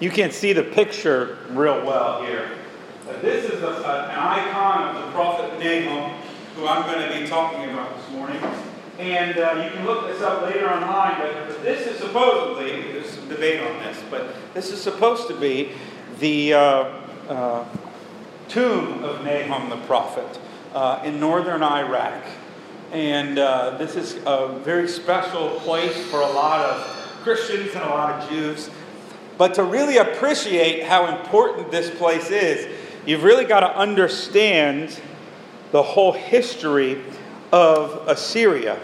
you can't see the picture real well here. But this is a, an icon of the prophet Nahum, who I'm going to be talking about this morning. And uh, you can look this up later online, but this is supposedly, there's some debate on this, but this is supposed to be the uh, uh, tomb of Nahum the prophet uh, in northern Iraq. And uh, this is a very special place for a lot of Christians and a lot of Jews. But to really appreciate how important this place is, you've really got to understand the whole history of Assyria,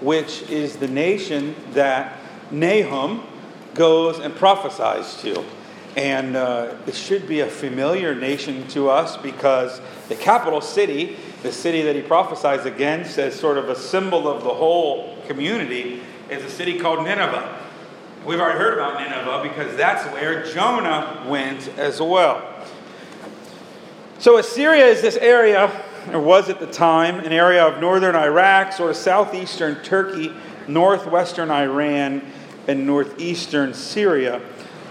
which is the nation that Nahum goes and prophesies to. And uh, it should be a familiar nation to us because the capital city, the city that he prophesies against as sort of a symbol of the whole community, is a city called Nineveh. We've already heard about Nineveh because that's where Jonah went as well. So Assyria is this area, or was at the time, an area of northern Iraq, sort of southeastern Turkey, northwestern Iran, and northeastern Syria.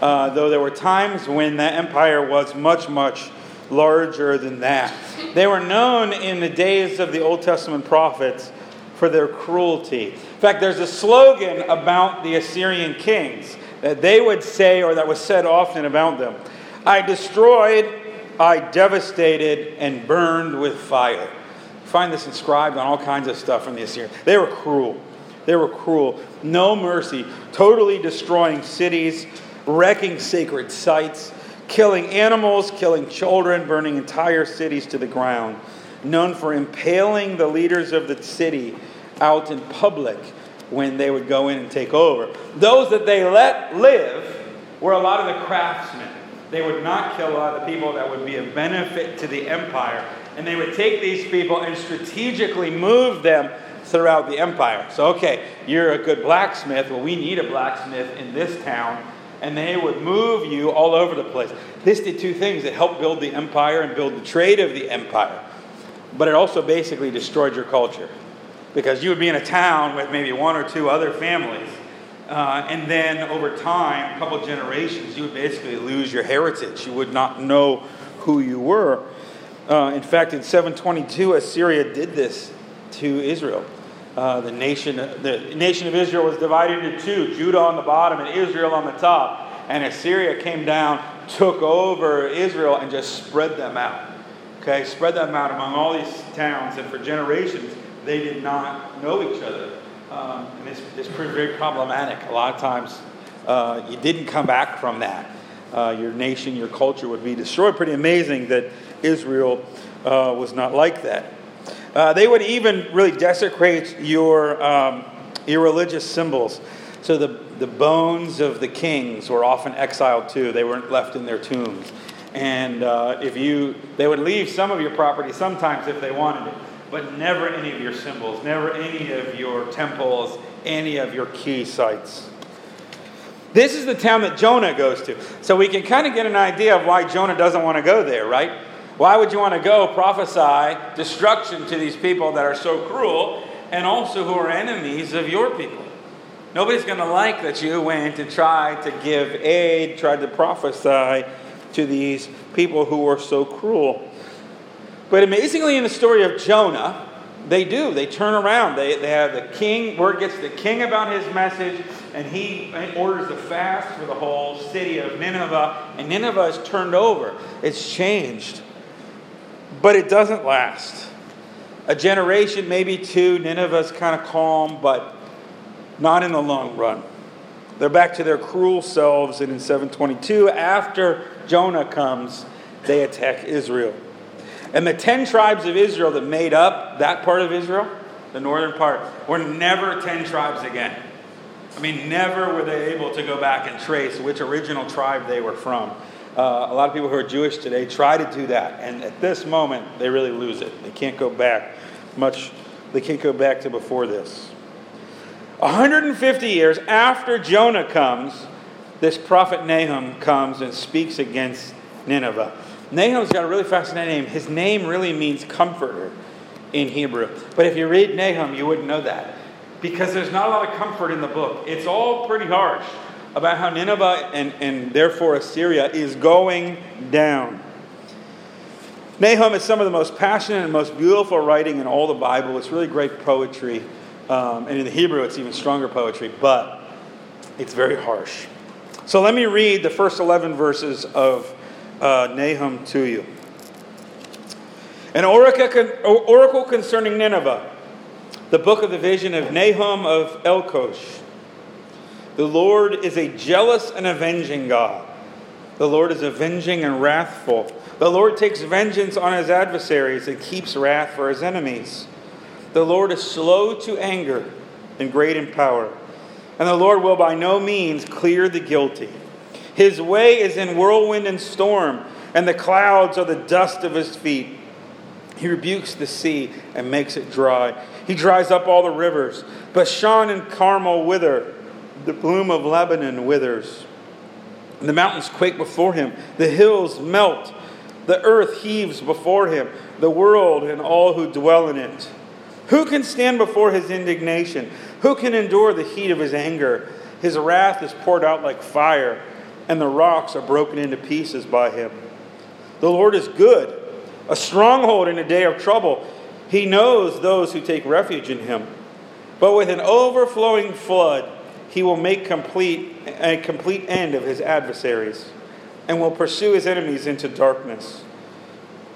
Uh, though there were times when that empire was much, much larger than that. They were known in the days of the Old Testament prophets for their cruelty. In fact, there's a slogan about the Assyrian kings that they would say, or that was said often about them I destroyed, I devastated, and burned with fire. You find this inscribed on all kinds of stuff from the Assyrians. They were cruel. They were cruel. No mercy. Totally destroying cities, wrecking sacred sites, killing animals, killing children, burning entire cities to the ground. Known for impaling the leaders of the city out in public when they would go in and take over. Those that they let live were a lot of the craftsmen. They would not kill a lot of the people that would be a benefit to the empire. And they would take these people and strategically move them throughout the empire. So, okay, you're a good blacksmith. Well, we need a blacksmith in this town. And they would move you all over the place. This did two things it helped build the empire and build the trade of the empire. But it also basically destroyed your culture because you would be in a town with maybe one or two other families. Uh, and then over time, a couple generations, you would basically lose your heritage. You would not know who you were. Uh, in fact, in 722, Assyria did this to Israel. Uh, the nation, the nation of Israel was divided into two: Judah on the bottom and Israel on the top. And Assyria came down, took over Israel, and just spread them out. Okay, spread them out among all these towns, and for generations, they did not know each other. Um, and it's, this proved very problematic. A lot of times, uh, you didn't come back from that. Uh, your nation, your culture would be destroyed. Pretty amazing that Israel uh, was not like that. Uh, they would even really desecrate your, um, your religious symbols. So the, the bones of the kings were often exiled too. They weren't left in their tombs. And uh, if you, they would leave some of your property sometimes if they wanted it but never any of your symbols, never any of your temples, any of your key sites. This is the town that Jonah goes to. So we can kind of get an idea of why Jonah doesn't want to go there, right? Why would you want to go prophesy destruction to these people that are so cruel and also who are enemies of your people? Nobody's going to like that you went and tried to give aid, tried to prophesy to these people who are so cruel. But amazingly, in the story of Jonah, they do. They turn around. They, they have the king, word gets the king about his message, and he orders a fast for the whole city of Nineveh, and Nineveh is turned over. It's changed. But it doesn't last. A generation, maybe two, Nineveh's kind of calm, but not in the long run. They're back to their cruel selves, and in 722, after Jonah comes, they attack Israel. And the 10 tribes of Israel that made up that part of Israel, the northern part, were never 10 tribes again. I mean, never were they able to go back and trace which original tribe they were from. Uh, a lot of people who are Jewish today try to do that, and at this moment, they really lose it. They can't go back much, they can't go back to before this. 150 years after Jonah comes, this prophet Nahum comes and speaks against Nineveh. Nahum's got a really fascinating name. His name really means comforter in Hebrew. But if you read Nahum, you wouldn't know that because there's not a lot of comfort in the book. It's all pretty harsh. about how Nineveh and, and therefore Assyria is going down. Nahum is some of the most passionate and most beautiful writing in all the Bible. It's really great poetry. Um, and in the Hebrew, it's even stronger poetry, but it's very harsh. So let me read the first 11 verses of uh, Nahum to you. An oracle concerning Nineveh, the book of the vision of Nahum of Elkosh. The Lord is a jealous and avenging God. The Lord is avenging and wrathful. The Lord takes vengeance on his adversaries and keeps wrath for his enemies. The Lord is slow to anger and great in power. And the Lord will by no means clear the guilty. His way is in whirlwind and storm, and the clouds are the dust of his feet. He rebukes the sea and makes it dry. He dries up all the rivers. Bashan and Carmel wither. The bloom of Lebanon withers. The mountains quake before him. The hills melt. The earth heaves before him. The world and all who dwell in it. Who can stand before his indignation? Who can endure the heat of his anger? His wrath is poured out like fire, and the rocks are broken into pieces by him. The Lord is good a stronghold in a day of trouble. He knows those who take refuge in him. But with an overflowing flood, he will make complete a complete end of his adversaries and will pursue his enemies into darkness.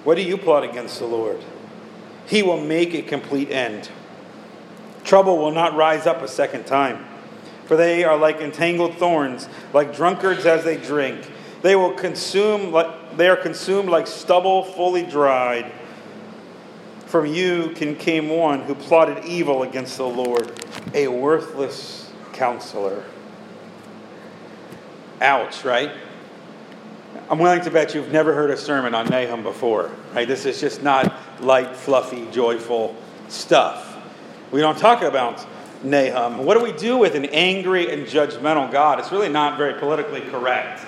What do you plot against the Lord? He will make a complete end. Trouble will not rise up a second time, for they are like entangled thorns, like drunkards as they drink. They will consume like they are consumed like stubble fully dried. From you can came one who plotted evil against the Lord, a worthless counselor. Ouch, right? I'm willing to bet you've never heard a sermon on Nahum before, right? This is just not light, fluffy, joyful stuff. We don't talk about Nahum. What do we do with an angry and judgmental God? It's really not very politically correct.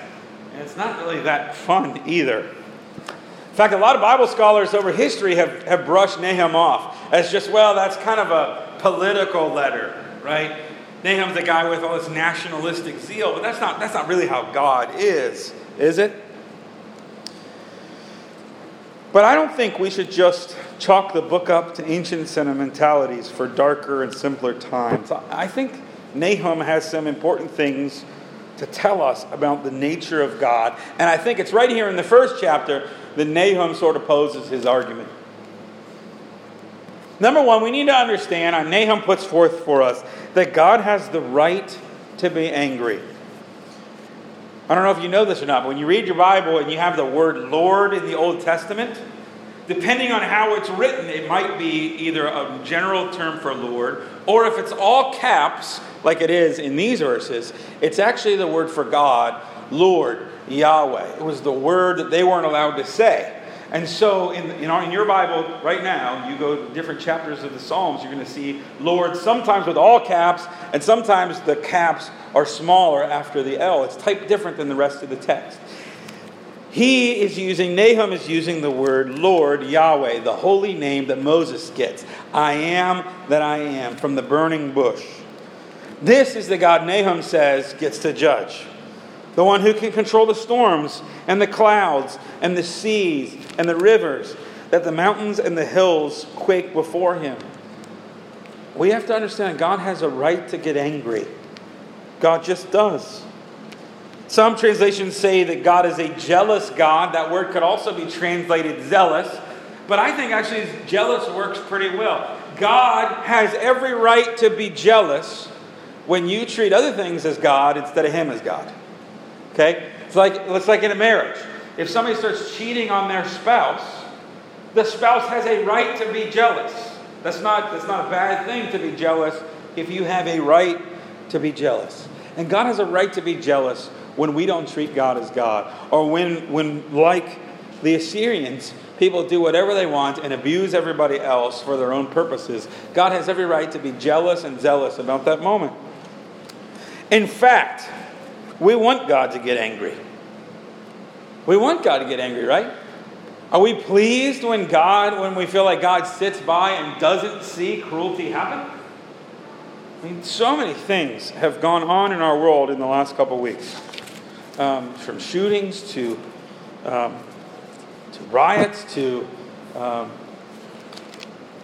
And it's not really that fun either. In fact, a lot of Bible scholars over history have, have brushed Nahum off as just, well, that's kind of a political letter, right? Nahum's a guy with all this nationalistic zeal, but that's not, that's not really how God is, is it? But I don't think we should just chalk the book up to ancient sentimentalities for darker and simpler times. I think Nahum has some important things to tell us about the nature of God. And I think it's right here in the first chapter that Nahum sort of poses his argument. Number one, we need to understand, and Nahum puts forth for us, that God has the right to be angry. I don't know if you know this or not, but when you read your Bible and you have the word Lord in the Old Testament, depending on how it's written, it might be either a general term for Lord, or if it's all caps, like it is in these verses, it's actually the word for God, Lord, Yahweh. It was the word that they weren't allowed to say. And so, in, you know, in your Bible right now, you go to different chapters of the Psalms, you're going to see Lord sometimes with all caps, and sometimes the caps are smaller after the L. It's typed different than the rest of the text. He is using, Nahum is using the word Lord, Yahweh, the holy name that Moses gets. I am that I am from the burning bush. This is the God Nahum says gets to judge. The one who can control the storms and the clouds and the seas and the rivers, that the mountains and the hills quake before him. We have to understand God has a right to get angry. God just does. Some translations say that God is a jealous God. That word could also be translated zealous. But I think actually jealous works pretty well. God has every right to be jealous when you treat other things as God instead of Him as God. Okay? It's like, it's like in a marriage. If somebody starts cheating on their spouse, the spouse has a right to be jealous. That's not, that's not a bad thing to be jealous if you have a right to be jealous. And God has a right to be jealous when we don't treat God as God, or when, when like the Assyrians, people do whatever they want and abuse everybody else for their own purposes. God has every right to be jealous and zealous about that moment. In fact, we want God to get angry. We want God to get angry, right? Are we pleased when God, when we feel like God sits by and doesn't see cruelty happen? I mean, so many things have gone on in our world in the last couple weeks. Um, from shootings to, um, to riots to um,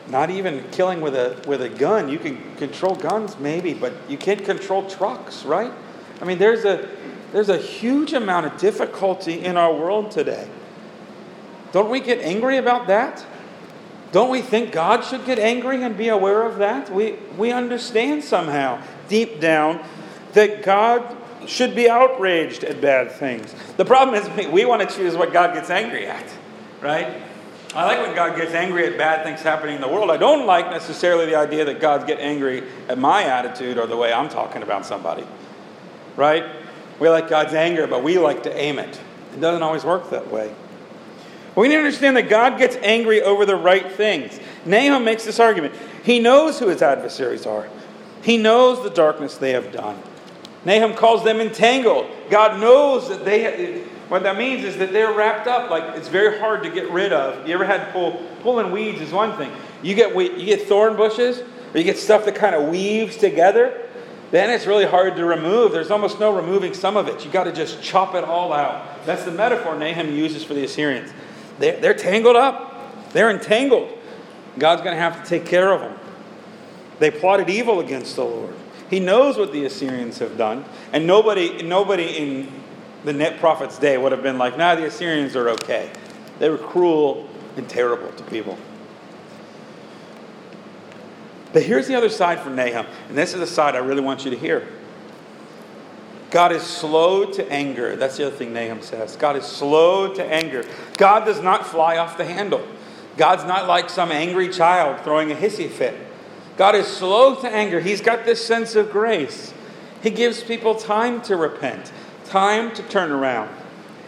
not even killing with a, with a gun. You can control guns, maybe, but you can't control trucks, right? I mean, there's a, there's a huge amount of difficulty in our world today. Don't we get angry about that? Don't we think God should get angry and be aware of that? We, we understand somehow, deep down, that God should be outraged at bad things. The problem is we, we want to choose what God gets angry at, right? I like when God gets angry at bad things happening in the world. I don't like necessarily the idea that God get angry at my attitude or the way I'm talking about somebody, right? We like God's anger, but we like to aim it. It doesn't always work that way. We need to understand that God gets angry over the right things. Nahum makes this argument. He knows who his adversaries are, he knows the darkness they have done. Nahum calls them entangled. God knows that they. What that means is that they're wrapped up. Like it's very hard to get rid of. You ever had pull pulling weeds is one thing. You get you get thorn bushes, or you get stuff that kind of weaves together. Then it's really hard to remove. There's almost no removing some of it. You've got to just chop it all out. That's the metaphor Nahum uses for the Assyrians. They're, they're tangled up, they're entangled. God's going to have to take care of them. They plotted evil against the Lord. He knows what the Assyrians have done, and nobody, nobody in the net prophet's day would have been like, nah, the Assyrians are okay. They were cruel and terrible to people. But here's the other side for Nahum, and this is the side I really want you to hear. God is slow to anger. That's the other thing Nahum says. God is slow to anger. God does not fly off the handle. God's not like some angry child throwing a hissy fit. God is slow to anger. He's got this sense of grace. He gives people time to repent, time to turn around.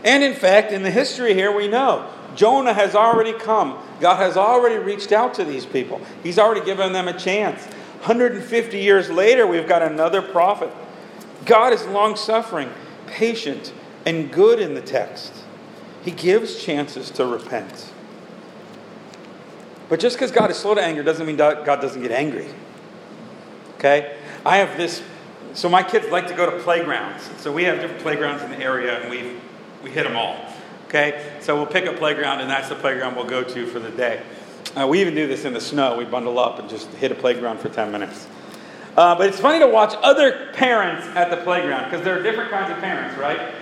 And in fact, in the history here, we know Jonah has already come. God has already reached out to these people, He's already given them a chance. 150 years later, we've got another prophet God is long suffering, patient, and good in the text. He gives chances to repent. But just because God is slow to anger doesn't mean God doesn't get angry. Okay? I have this, so my kids like to go to playgrounds. So we have different playgrounds in the area and we we hit them all. Okay? So we'll pick a playground and that's the playground we'll go to for the day. Uh, we even do this in the snow. We bundle up and just hit a playground for 10 minutes. Uh, but it's funny to watch other parents at the playground because there are different kinds of parents, right?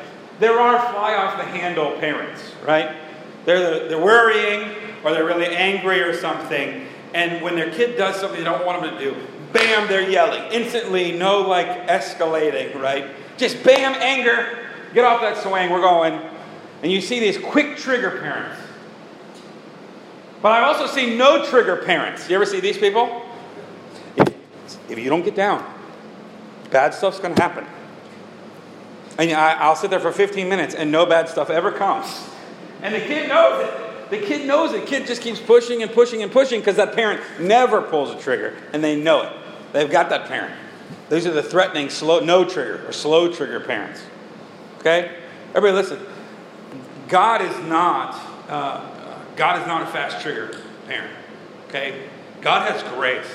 There are fly off the handle parents, right? They're, they're worrying or they're really angry or something. And when their kid does something they don't want them to do, bam, they're yelling. Instantly, no like escalating, right? Just bam, anger, get off that swing, we're going. And you see these quick trigger parents. But I've also seen no trigger parents. You ever see these people? If you don't get down, bad stuff's going to happen. And I'll sit there for 15 minutes and no bad stuff ever comes. And the kid knows it. The kid knows it. The kid just keeps pushing and pushing and pushing because that parent never pulls a trigger and they know it. They've got that parent. These are the threatening, slow, no trigger or slow trigger parents. Okay? Everybody listen. God is not, uh, God is not a fast trigger parent. Okay? God has grace.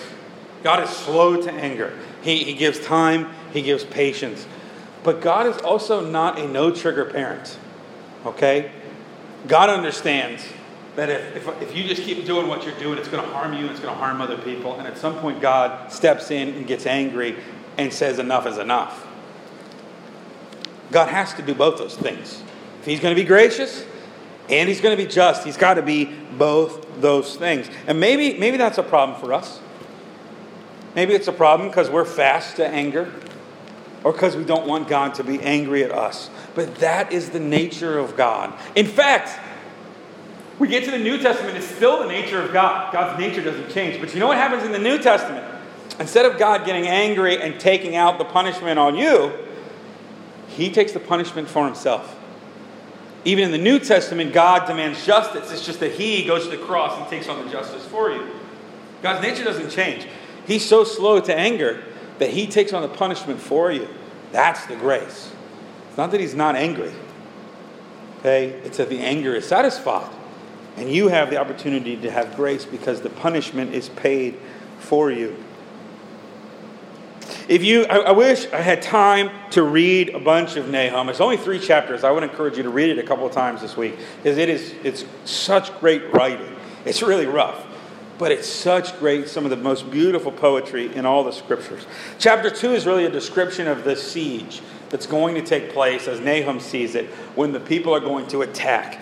God is slow to anger. He, he gives time, He gives patience. But God is also not a no trigger parent. Okay? God understands that if, if, if, you just keep doing what you're doing, it's going to harm you and it's going to harm other people. And at some point, God steps in and gets angry and says, Enough is enough. God has to do both those things. He's going to be gracious and He's going to be just, He's got to be both those things. And maybe, maybe that's a problem for us. Maybe it's a problem because we're fast to anger or because we don't want God to be angry at us. But that is the nature of God. In fact, we get to the New Testament, it's still the nature of God. God's nature doesn't change. But you know what happens in the New Testament? Instead of God getting angry and taking out the punishment on you, he takes the punishment for himself. Even in the New Testament, God demands justice. It's just that he goes to the cross and takes on the justice for you. God's nature doesn't change. He's so slow to anger that he takes on the punishment for you. That's the grace. It's not that he's not angry. Okay? It's that the anger is satisfied. And you have the opportunity to have grace because the punishment is paid for you. If you, I, I, wish I had time to read a bunch of Nahum. It's only three chapters. I would encourage you to read it a couple of times this week because it is, it's such great writing. It's really rough, but it's such great, some of the most beautiful poetry in all the scriptures. Chapter two is really a description of the siege that's going to take place as Nahum sees it when the people are going to attack.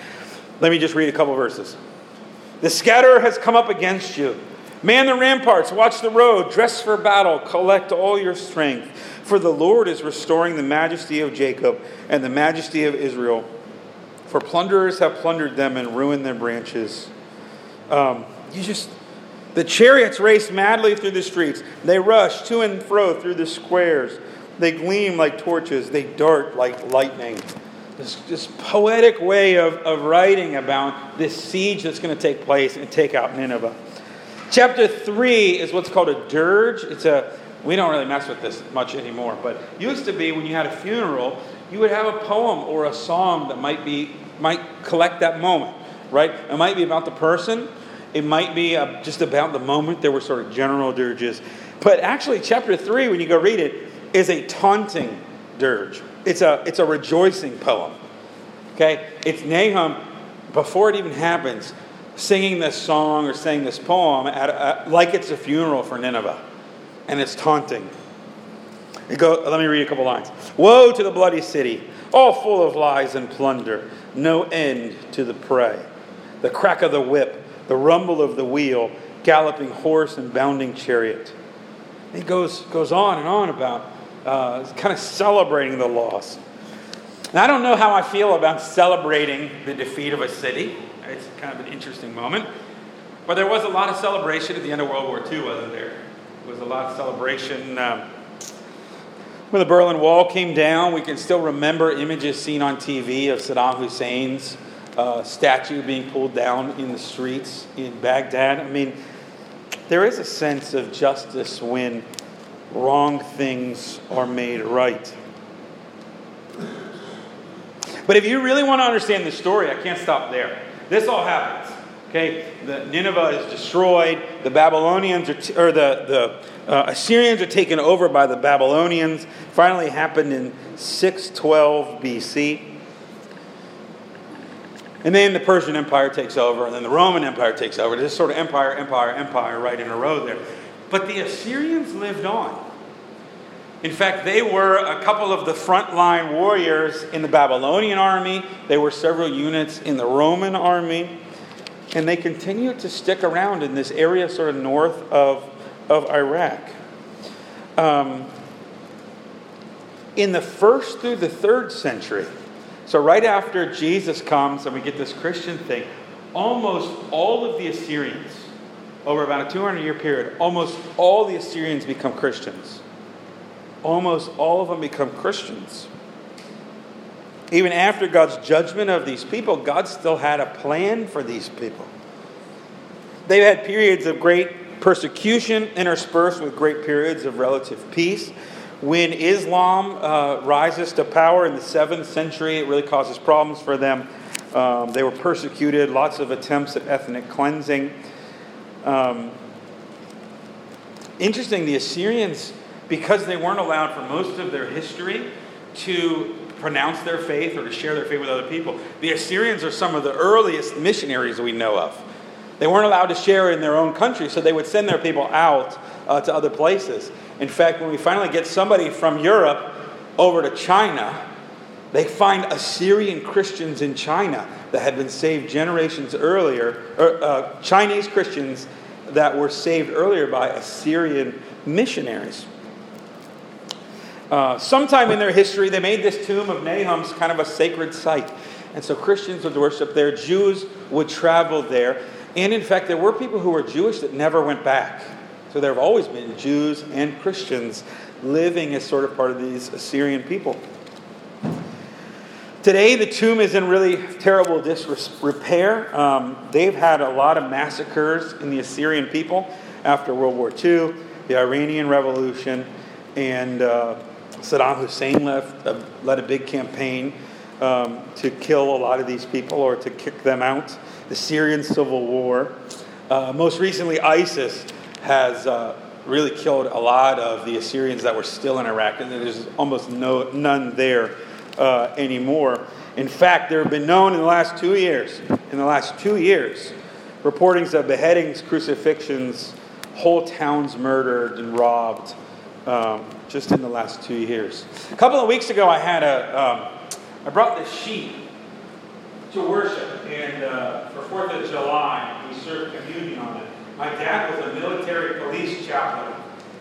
Let me just read a couple verses. The scatterer has come up against you. Man the ramparts, watch the road, dress for battle, collect all your strength. For the Lord is restoring the majesty of Jacob and the majesty of Israel. For plunderers have plundered them and ruined their branches. Um, you just, the chariots race madly through the streets. They rush to and fro through the squares. They gleam like torches. They dart like lightning. This, this poetic way of, of writing about this siege that's going to take place and take out Nineveh. Chapter 3 is what's called a dirge. It's a we don't really mess with this much anymore, but used to be when you had a funeral, you would have a poem or a song that might be might collect that moment, right? It might be about the person, it might be just about the moment. There were sort of general dirges, but actually, chapter three, when you go read it, is a taunting dirge. It's a it's a rejoicing poem. Okay, it's Nahum before it even happens singing this song or saying this poem a, like it's a funeral for Nineveh. And it's taunting. It go, let me read a couple lines. Woe to the bloody city, all full of lies and plunder, no end to the prey. The crack of the whip, the rumble of the wheel, galloping horse and bounding chariot. He goes, goes on and on about uh, kind of celebrating the loss. Now, I don't know how I feel about celebrating the defeat of a city. It's kind of an interesting moment. But there was a lot of celebration at the end of World War II, wasn't there? There was a lot of celebration. Um, when the Berlin Wall came down, we can still remember images seen on TV of Saddam Hussein's uh, statue being pulled down in the streets in Baghdad. I mean, there is a sense of justice when wrong things are made right. But if you really want to understand the story, I can't stop there. This all happens. Okay, the Nineveh is destroyed. The Babylonians are t- or the the uh, Assyrians are taken over by the Babylonians. Finally, happened in 612 BC. And then the Persian Empire takes over, and then the Roman Empire takes over. This sort of empire, empire, empire, right in a row there. But the Assyrians lived on. In fact, they were a couple of the frontline warriors in the Babylonian army. They were several units in the Roman army. And they continued to stick around in this area sort of north of, of Iraq. Um, in the first through the third century, so right after Jesus comes and we get this Christian thing, almost all of the Assyrians, over about a 200 year period, almost all the Assyrians become Christians almost all of them become Christians. Even after God's judgment of these people, God still had a plan for these people. They've had periods of great persecution interspersed with great periods of relative peace. When Islam uh, rises to power in the 7th century, it really causes problems for them. Um, they were persecuted, lots of attempts at ethnic cleansing. Um, interesting, the Assyrians because they weren't allowed for most of their history to pronounce their faith or to share their faith with other people. The Assyrians are some of the earliest missionaries we know of. They weren't allowed to share in their own country, so they would send their people out uh, to other places. In fact, when we finally get somebody from Europe over to China, they find Assyrian Christians in China that had been saved generations earlier, or uh, Chinese Christians that were saved earlier by Assyrian missionaries. Uh, sometime in their history, they made this tomb of Nahum's kind of a sacred site. And so Christians would worship there, Jews would travel there. And in fact, there were people who were Jewish that never went back. So there have always been Jews and Christians living as sort of part of these Assyrian people. Today, the tomb is in really terrible disrepair. Um, they've had a lot of massacres in the Assyrian people after World War II, the Iranian Revolution, and uh, Saddam Hussein left, uh, led a big campaign um, to kill a lot of these people or to kick them out. The Syrian civil war. Uh, most recently, ISIS has uh, really killed a lot of the Assyrians that were still in Iraq, and there's almost no, none there uh, anymore. In fact, there have been known in the last two years, in the last two years, reportings of beheadings, crucifixions, whole towns murdered and robbed um, just in the last two years. A couple of weeks ago, I had a, um, I brought this sheet to worship, and uh, for Fourth of July, we served communion on it. My dad was a military police chaplain,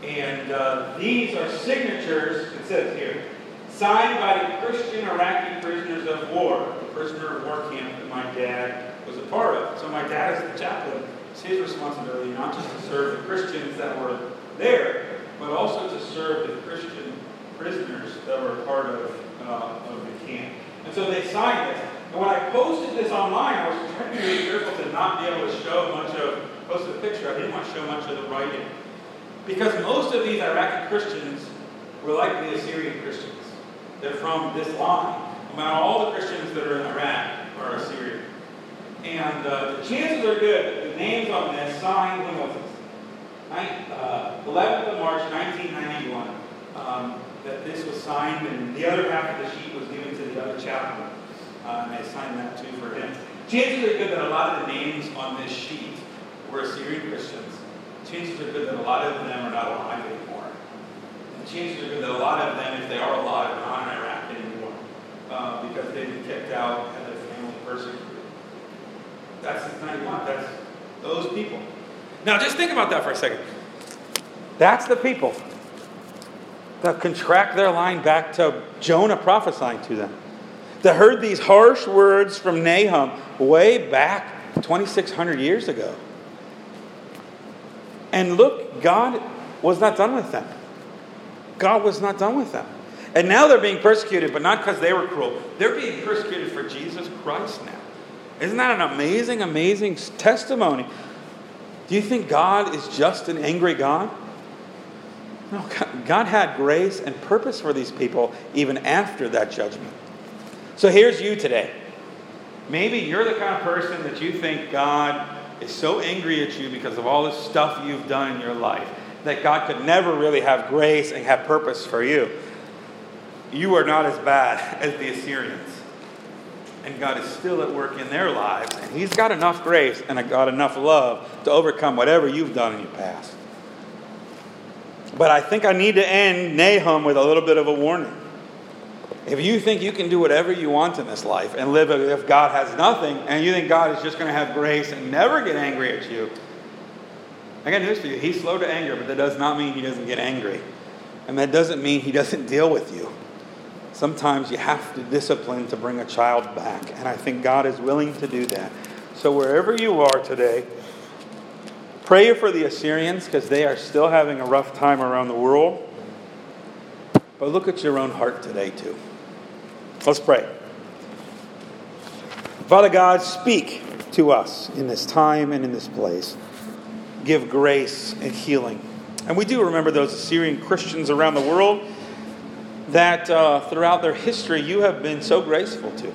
and uh, these are signatures. It says here, signed by the Christian Iraqi prisoners of war, the prisoner of war camp that my dad was a part of. So my dad, is the chaplain, it's his responsibility not just to serve the Christians that were there, but also to serve the Christian prisoners that were part of, uh, of the camp. And so they signed this. And when I posted this online, I was trying to be careful to not be able to show much of, post a picture, I didn't want to show much of the writing. Because most of these Iraqi Christians were like the Assyrian Christians. They're from this line. About all the Christians that are in Iraq are Assyrian. And uh, the chances are good that the names on this signed, when this? Uh, 11th of March 1991, um, that this was signed, and the other half of the sheet was given to the other chaplain, uh, and they signed that too for him. Chances are good that a lot of the names on this sheet were Assyrian Christians. Chances are good that a lot of them are not alive anymore. And chances are good that a lot of them, if they are alive, are not in Iraq anymore uh, because they've been kicked out and their family persecuted. That's 91. That's those people. Now, just think about that for a second. That's the people that contract their line back to Jonah prophesying to them, that heard these harsh words from Nahum way back 2,600 years ago. And look, God was not done with them. God was not done with them. And now they're being persecuted, but not because they were cruel. They're being persecuted for Jesus Christ now. Isn't that an amazing, amazing testimony do you think God is just an angry God? No, God had grace and purpose for these people even after that judgment. So here's you today. Maybe you're the kind of person that you think God is so angry at you because of all the stuff you've done in your life that God could never really have grace and have purpose for you. You are not as bad as the Assyrians and God is still at work in their lives, and He's got enough grace and got enough love to overcome whatever you've done in your past. But I think I need to end Nahum with a little bit of a warning. If you think you can do whatever you want in this life and live if God has nothing, and you think God is just going to have grace and never get angry at you, I got news for you. He's slow to anger, but that does not mean He doesn't get angry. And that doesn't mean He doesn't deal with you. Sometimes you have to discipline to bring a child back, and I think God is willing to do that. So, wherever you are today, pray for the Assyrians because they are still having a rough time around the world. But look at your own heart today, too. Let's pray. Father God, speak to us in this time and in this place. Give grace and healing. And we do remember those Assyrian Christians around the world that uh, throughout their history you have been so graceful to.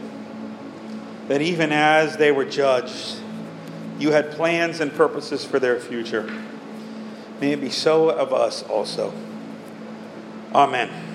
That even as they were judged, you had plans and purposes for their future. May it be so of us also. Amen.